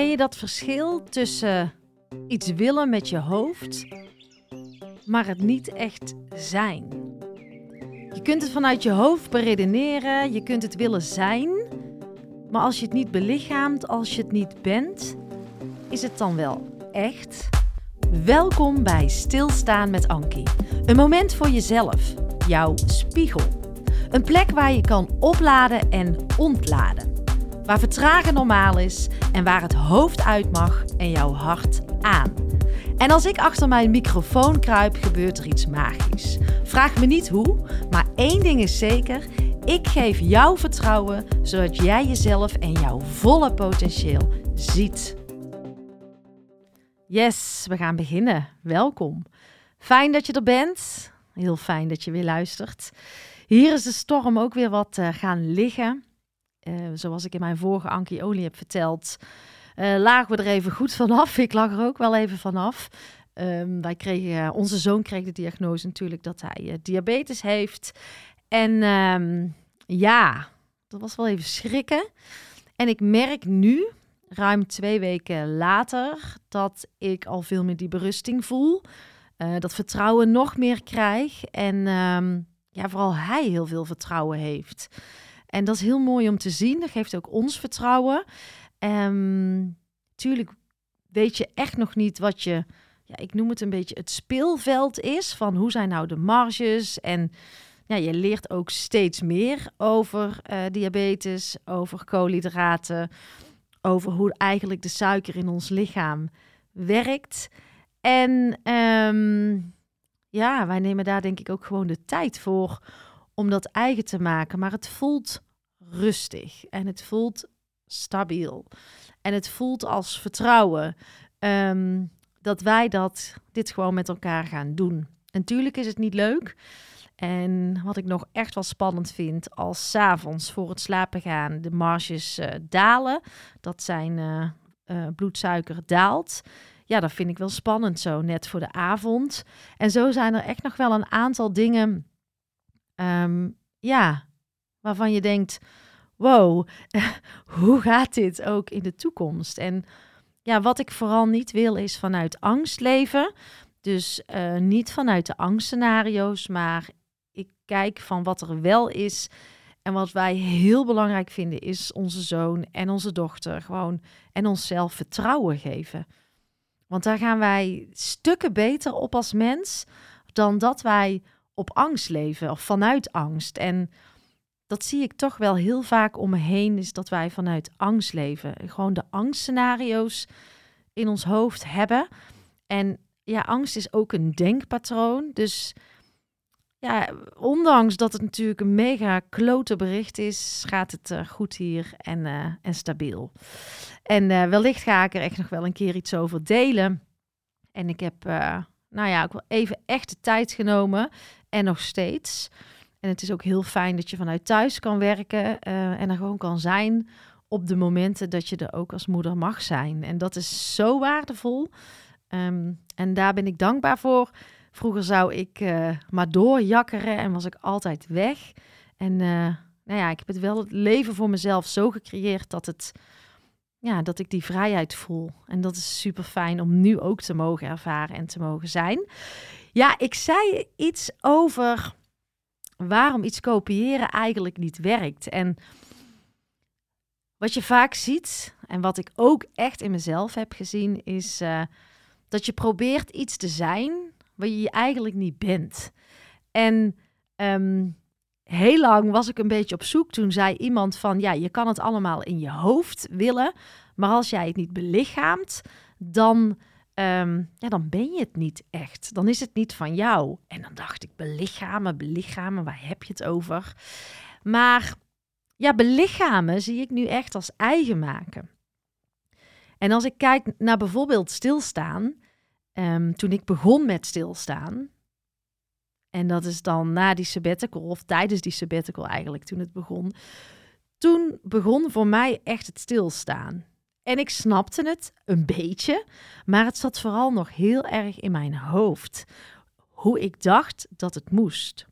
Ken je dat verschil tussen iets willen met je hoofd, maar het niet echt zijn? Je kunt het vanuit je hoofd beredeneren, je kunt het willen zijn, maar als je het niet belichaamt, als je het niet bent, is het dan wel echt? Welkom bij Stilstaan met Ankie. Een moment voor jezelf, jouw spiegel. Een plek waar je kan opladen en ontladen. Waar vertragen normaal is en waar het hoofd uit mag en jouw hart aan. En als ik achter mijn microfoon kruip, gebeurt er iets magisch. Vraag me niet hoe, maar één ding is zeker: ik geef jou vertrouwen zodat jij jezelf en jouw volle potentieel ziet. Yes, we gaan beginnen. Welkom. Fijn dat je er bent. Heel fijn dat je weer luistert. Hier is de storm ook weer wat uh, gaan liggen. Uh, zoals ik in mijn vorige Ankie Olie heb verteld, uh, lagen we er even goed vanaf. Ik lag er ook wel even vanaf. Um, wij kregen, onze zoon kreeg de diagnose natuurlijk dat hij diabetes heeft. En um, ja, dat was wel even schrikken. En ik merk nu, ruim twee weken later, dat ik al veel meer die berusting voel. Dat vertrouwen nog meer krijg. En um, ja, vooral hij heel veel vertrouwen heeft. En dat is heel mooi om te zien. Dat geeft ook ons vertrouwen. Um, tuurlijk weet je echt nog niet wat je, ja, ik noem het een beetje het speelveld is. Van hoe zijn nou de marges en ja, je leert ook steeds meer over uh, diabetes, over koolhydraten, over hoe eigenlijk de suiker in ons lichaam werkt. En um, ja, wij nemen daar denk ik ook gewoon de tijd voor om dat eigen te maken. Maar het voelt rustig en het voelt stabiel. En het voelt als vertrouwen um, dat wij dat, dit gewoon met elkaar gaan doen. En tuurlijk is het niet leuk. En wat ik nog echt wel spannend vind, als s'avonds voor het slapen gaan de marges uh, dalen, dat zijn uh, bloedsuiker daalt. Ja, dat vind ik wel spannend zo, net voor de avond. En zo zijn er echt nog wel een aantal dingen, um, ja, waarvan je denkt, wow, hoe gaat dit ook in de toekomst? En ja, wat ik vooral niet wil is vanuit angst leven. Dus uh, niet vanuit de angstscenario's, maar ik kijk van wat er wel is. En wat wij heel belangrijk vinden, is onze zoon en onze dochter gewoon en onszelf vertrouwen geven. Want daar gaan wij stukken beter op als mens dan dat wij op angst leven of vanuit angst. En dat zie ik toch wel heel vaak om me heen, is dat wij vanuit angst leven. Gewoon de angstscenario's in ons hoofd hebben. En ja, angst is ook een denkpatroon. Dus ja, ondanks dat het natuurlijk een mega klote bericht is, gaat het uh, goed hier en, uh, en stabiel. En uh, wellicht ga ik er echt nog wel een keer iets over delen. En ik heb, nou ja, ook wel even echt de tijd genomen en nog steeds. En het is ook heel fijn dat je vanuit thuis kan werken en er gewoon kan zijn op de momenten dat je er ook als moeder mag zijn. En dat is zo waardevol. Um, en daar ben ik dankbaar voor. Vroeger zou ik uh, maar doorjakkeren en was ik altijd weg. En uh, nou ja, ik heb het wel het leven voor mezelf zo gecreëerd dat, het, ja, dat ik die vrijheid voel. En dat is super fijn om nu ook te mogen ervaren en te mogen zijn. Ja, ik zei iets over waarom iets kopiëren eigenlijk niet werkt. En wat je vaak ziet, en wat ik ook echt in mezelf heb gezien, is uh, dat je probeert iets te zijn waar je eigenlijk niet bent. En um, heel lang was ik een beetje op zoek. Toen zei iemand van, ja, je kan het allemaal in je hoofd willen, maar als jij het niet belichaamt, dan, um, ja, dan ben je het niet echt. Dan is het niet van jou. En dan dacht ik, belichamen, belichamen, waar heb je het over? Maar ja, belichamen zie ik nu echt als eigen maken. En als ik kijk naar bijvoorbeeld stilstaan, um, toen ik begon met stilstaan, en dat is dan na die sabbatical, of tijdens die sabbatical eigenlijk, toen het begon, toen begon voor mij echt het stilstaan. En ik snapte het een beetje, maar het zat vooral nog heel erg in mijn hoofd. Hoe ik dacht dat het moest.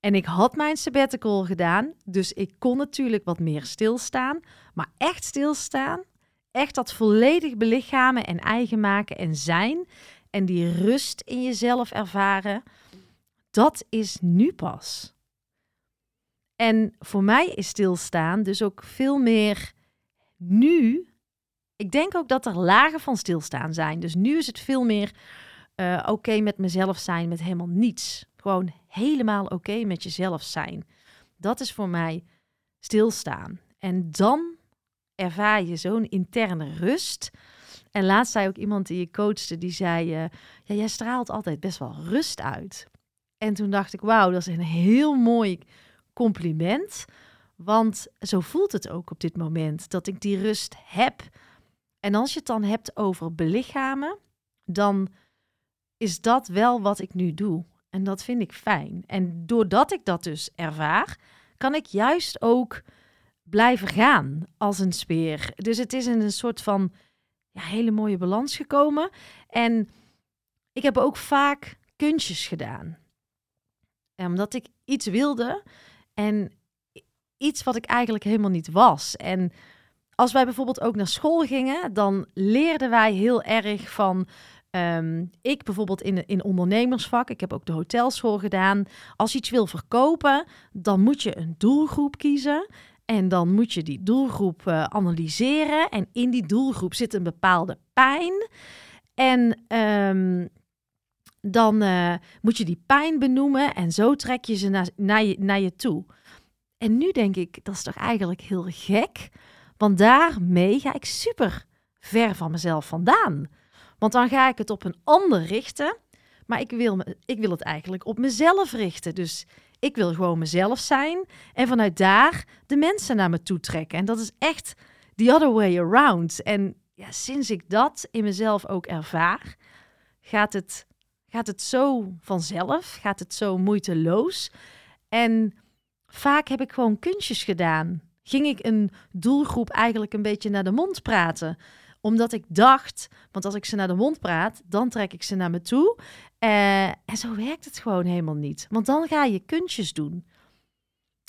En ik had mijn sabbatical gedaan, dus ik kon natuurlijk wat meer stilstaan. Maar echt stilstaan, echt dat volledig belichamen en eigen maken en zijn en die rust in jezelf ervaren, dat is nu pas. En voor mij is stilstaan dus ook veel meer nu. Ik denk ook dat er lagen van stilstaan zijn. Dus nu is het veel meer uh, oké met mezelf zijn, met helemaal niets. Gewoon helemaal oké met jezelf zijn. Dat is voor mij stilstaan. En dan ervaar je zo'n interne rust. En laatst zei ook iemand die je coachte, die zei: uh, Ja, jij straalt altijd best wel rust uit. En toen dacht ik: Wauw, dat is een heel mooi compliment. Want zo voelt het ook op dit moment dat ik die rust heb. En als je het dan hebt over belichamen, dan is dat wel wat ik nu doe. En dat vind ik fijn. En doordat ik dat dus ervaar, kan ik juist ook blijven gaan als een speer. Dus het is in een soort van ja, hele mooie balans gekomen. En ik heb ook vaak kunstjes gedaan. Omdat ik iets wilde en iets wat ik eigenlijk helemaal niet was. En als wij bijvoorbeeld ook naar school gingen, dan leerden wij heel erg van. Um, ik bijvoorbeeld in, in ondernemersvak, ik heb ook de hotelschool gedaan. Als je iets wil verkopen, dan moet je een doelgroep kiezen. En dan moet je die doelgroep uh, analyseren. En in die doelgroep zit een bepaalde pijn. En um, dan uh, moet je die pijn benoemen. En zo trek je ze naar, naar, je, naar je toe. En nu denk ik, dat is toch eigenlijk heel gek. Want daarmee ga ik super ver van mezelf vandaan. Want dan ga ik het op een ander richten. Maar ik wil, me, ik wil het eigenlijk op mezelf richten. Dus ik wil gewoon mezelf zijn. En vanuit daar de mensen naar me toe trekken. En dat is echt the other way around. En ja, sinds ik dat in mezelf ook ervaar, gaat het, gaat het zo vanzelf. Gaat het zo moeiteloos. En vaak heb ik gewoon kunstjes gedaan. Ging ik een doelgroep eigenlijk een beetje naar de mond praten omdat ik dacht, want als ik ze naar de mond praat, dan trek ik ze naar me toe. Uh, en zo werkt het gewoon helemaal niet. Want dan ga je kunstjes doen.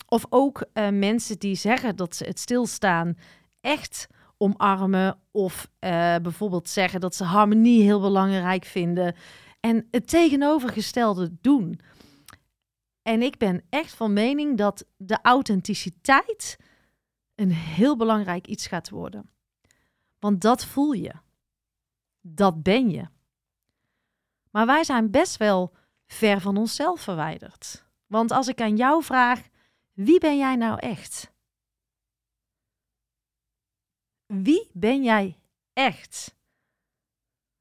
Of ook uh, mensen die zeggen dat ze het stilstaan echt omarmen. Of uh, bijvoorbeeld zeggen dat ze harmonie heel belangrijk vinden. En het tegenovergestelde doen. En ik ben echt van mening dat de authenticiteit een heel belangrijk iets gaat worden. Want dat voel je. Dat ben je. Maar wij zijn best wel ver van onszelf verwijderd. Want als ik aan jou vraag, wie ben jij nou echt? Wie ben jij echt?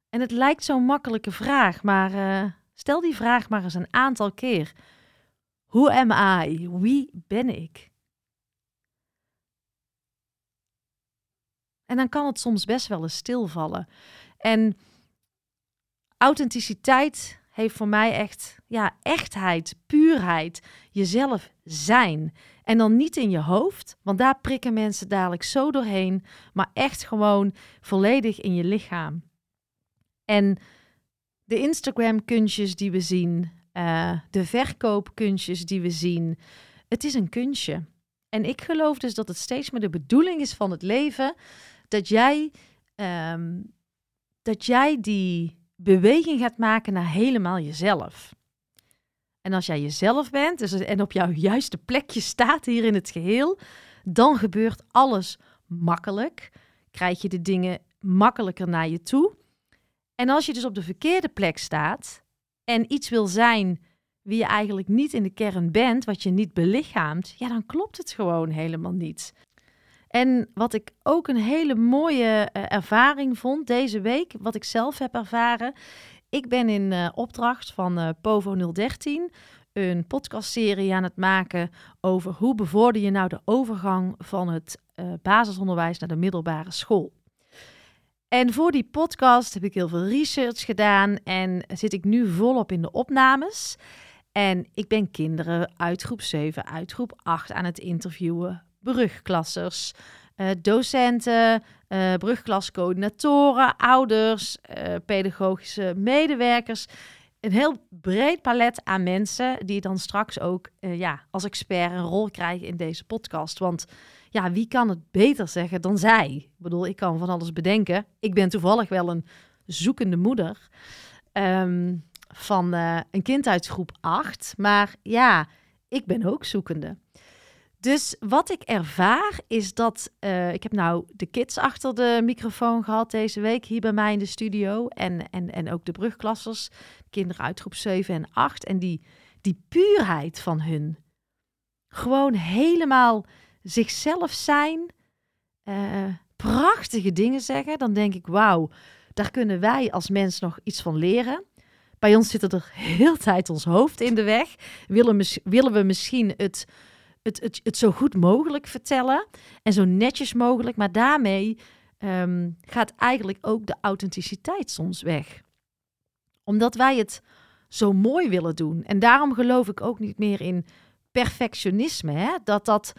En het lijkt zo'n makkelijke vraag, maar uh, stel die vraag maar eens een aantal keer. Who am I? Wie ben ik? En dan kan het soms best wel eens stilvallen. En authenticiteit heeft voor mij echt, ja, echtheid, puurheid, jezelf zijn. En dan niet in je hoofd, want daar prikken mensen dadelijk zo doorheen, maar echt gewoon volledig in je lichaam. En de Instagram-kunstjes die we zien, uh, de verkoopkunstjes die we zien, het is een kunstje. En ik geloof dus dat het steeds meer de bedoeling is van het leven dat jij, um, dat jij die beweging gaat maken naar helemaal jezelf. En als jij jezelf bent dus, en op jouw juiste plekje staat hier in het geheel, dan gebeurt alles makkelijk. Krijg je de dingen makkelijker naar je toe. En als je dus op de verkeerde plek staat en iets wil zijn wie je eigenlijk niet in de kern bent, wat je niet belichaamt, ja, dan klopt het gewoon helemaal niet. En wat ik ook een hele mooie uh, ervaring vond deze week, wat ik zelf heb ervaren. Ik ben in uh, opdracht van uh, Povo 013 een podcastserie aan het maken over hoe bevorder je nou de overgang van het basisonderwijs naar de middelbare school. En voor die podcast heb ik heel veel research gedaan en zit ik nu volop in de opnames. En ik ben kinderen uit groep 7, uit groep 8 aan het interviewen brugklassers, uh, docenten, uh, brugklascoördinatoren, ouders, uh, pedagogische medewerkers. Een heel breed palet aan mensen die dan straks ook ja, als expert een rol krijgen in deze podcast. Want ja, wie kan het beter zeggen dan zij? Ik bedoel, ik kan van alles bedenken. Ik ben toevallig wel een zoekende moeder ehm, van een kind uit groep 8. Maar ja, ik ben ook zoekende. Dus wat ik ervaar is dat uh, ik heb nou de kids achter de microfoon gehad deze week hier bij mij in de studio. En, en, en ook de brugklassers, kinderen uit groep 7 en 8. En die, die puurheid van hun. Gewoon helemaal zichzelf zijn. Uh, prachtige dingen zeggen. Dan denk ik, wauw, daar kunnen wij als mens nog iets van leren. Bij ons zit er heel tijd ons hoofd in de weg. Willen, willen we misschien het het, het, zo goed mogelijk vertellen en zo netjes mogelijk, maar daarmee ehm, gaat eigenlijk ook de authenticiteit soms weg. Omdat wij het zo mooi willen doen. En daarom geloof ik ook niet meer in perfectionisme. Hè? Dat dat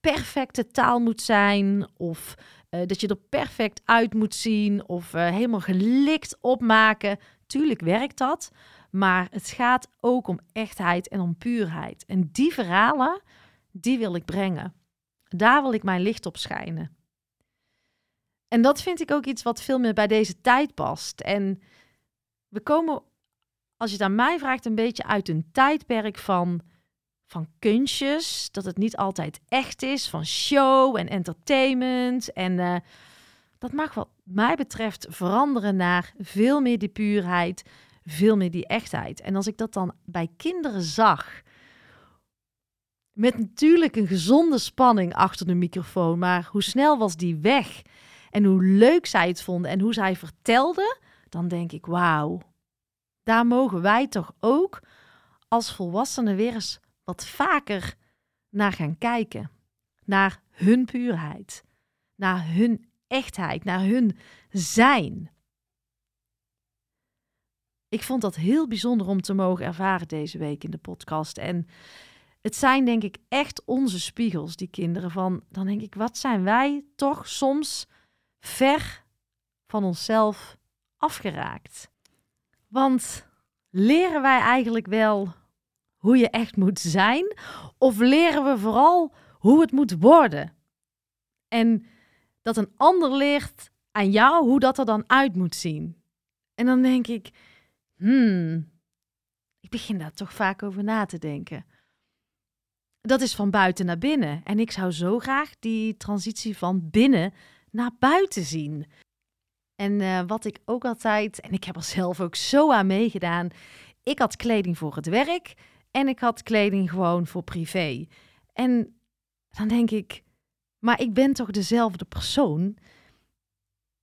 perfecte taal moet zijn of uh, dat je er perfect uit moet zien of uh, helemaal gelikt opmaken. Tuurlijk werkt dat, maar het gaat ook om echtheid en om puurheid. En die verhalen, die wil ik brengen. Daar wil ik mijn licht op schijnen. En dat vind ik ook iets wat veel meer bij deze tijd past. En we komen, als je het aan mij vraagt, een beetje uit een tijdperk van, van kunstjes. Dat het niet altijd echt is, van show en entertainment. En uh, dat mag wat mij betreft veranderen naar veel meer die puurheid, veel meer die echtheid. En als ik dat dan bij kinderen zag, met natuurlijk een gezonde spanning achter de microfoon. Maar hoe snel was die weg? En hoe leuk zij het vonden en hoe zij vertelde, dan denk ik: wauw, daar mogen wij toch ook als volwassenen weer eens wat vaker naar gaan kijken. Naar hun puurheid, naar hun echtheid, naar hun zijn. Ik vond dat heel bijzonder om te mogen ervaren deze week in de podcast. En het zijn denk ik echt onze spiegels, die kinderen. Van, dan denk ik, wat zijn wij toch soms ver van onszelf afgeraakt? Want leren wij eigenlijk wel hoe je echt moet zijn? Of leren we vooral hoe het moet worden? En dat een ander leert aan jou hoe dat er dan uit moet zien. En dan denk ik, hmm, ik begin daar toch vaak over na te denken dat is van buiten naar binnen. En ik zou zo graag die transitie van binnen naar buiten zien. En uh, wat ik ook altijd, en ik heb er zelf ook zo aan meegedaan, ik had kleding voor het werk en ik had kleding gewoon voor privé. En dan denk ik, maar ik ben toch dezelfde persoon?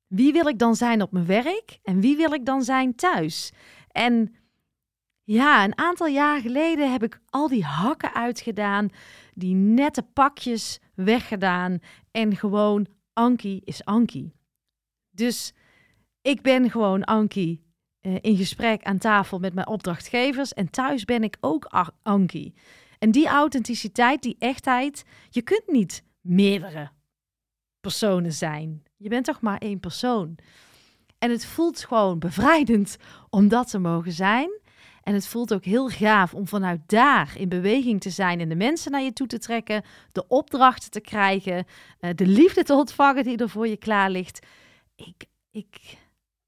Wie wil ik dan zijn op mijn werk en wie wil ik dan zijn thuis? En ja, een aantal jaar geleden heb ik al die hakken uitgedaan, die nette pakjes weggedaan en gewoon Ankie is Ankie. Dus ik ben gewoon Ankie eh, in gesprek aan tafel met mijn opdrachtgevers en thuis ben ik ook Ankie. En die authenticiteit, die echtheid, je kunt niet meerdere personen zijn. Je bent toch maar één persoon. En het voelt gewoon bevrijdend om dat te mogen zijn. En het voelt ook heel gaaf om vanuit daar in beweging te zijn en de mensen naar je toe te trekken, de opdrachten te krijgen, uh, de liefde te ontvangen die er voor je klaar ligt. Ik, ik,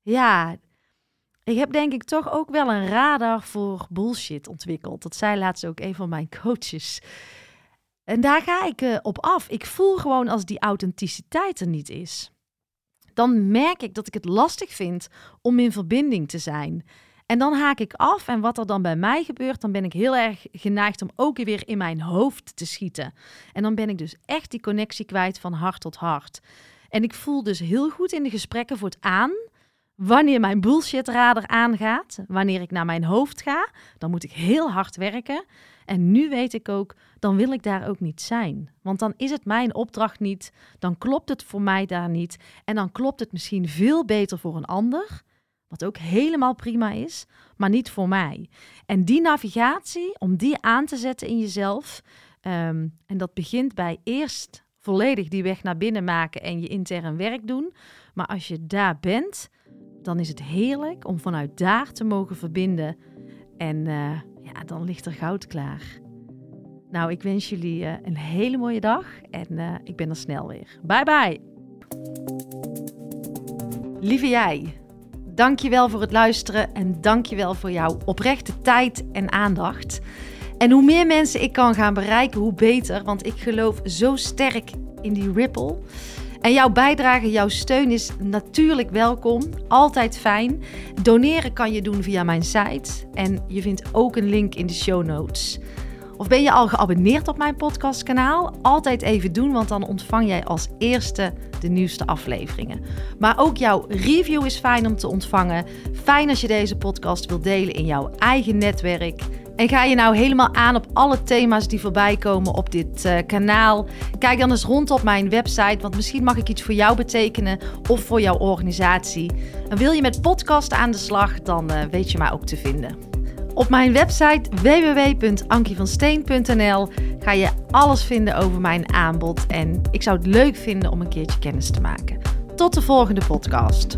ja, ik heb denk ik toch ook wel een radar voor bullshit ontwikkeld. Dat zei laatst ook een van mijn coaches. En daar ga ik uh, op af. Ik voel gewoon als die authenticiteit er niet is. Dan merk ik dat ik het lastig vind om in verbinding te zijn. En dan haak ik af. En wat er dan bij mij gebeurt, dan ben ik heel erg geneigd om ook weer in mijn hoofd te schieten. En dan ben ik dus echt die connectie kwijt van hart tot hart. En ik voel dus heel goed in de gesprekken voor het aan. Wanneer mijn bullshitradar aangaat, wanneer ik naar mijn hoofd ga, dan moet ik heel hard werken. En nu weet ik ook, dan wil ik daar ook niet zijn. Want dan is het mijn opdracht niet, dan klopt het voor mij daar niet. En dan klopt het misschien veel beter voor een ander. Wat ook helemaal prima is, maar niet voor mij. En die navigatie, om die aan te zetten in jezelf. Ehm, en dat begint bij eerst volledig die weg naar binnen maken en je intern werk doen. Maar als je daar bent, dan is het heerlijk om vanuit daar te mogen verbinden. En uh, ja, dan ligt er goud klaar. Nou, ik wens jullie uh, een hele mooie dag en uh, ik ben er snel weer. Bye bye. Lieve jij, dankjewel voor het luisteren en dankjewel voor jouw oprechte tijd en aandacht. En hoe meer mensen ik kan gaan bereiken, hoe beter, want ik geloof zo sterk in die ripple. En jouw bijdrage, jouw steun is natuurlijk welkom. Altijd fijn. Doneren kan je doen via mijn site. En je vindt ook een link in de show notes. Of ben je al geabonneerd op mijn podcastkanaal? Altijd even doen, want dan ontvang jij als eerste de nieuwste afleveringen. Maar ook jouw review is fijn om te ontvangen. Fijn als je deze podcast wilt delen in jouw eigen netwerk. En ga je nou helemaal aan op alle thema's die voorbij komen op dit uh, kanaal? Kijk dan eens rond op mijn website, want misschien mag ik iets voor jou betekenen of voor jouw organisatie. En wil je met podcast aan de slag, dan uh, weet je mij ook te vinden. Op mijn website www.ankievansteen.nl ga je alles vinden over mijn aanbod en ik zou het leuk vinden om een keertje kennis te maken. Tot de volgende podcast.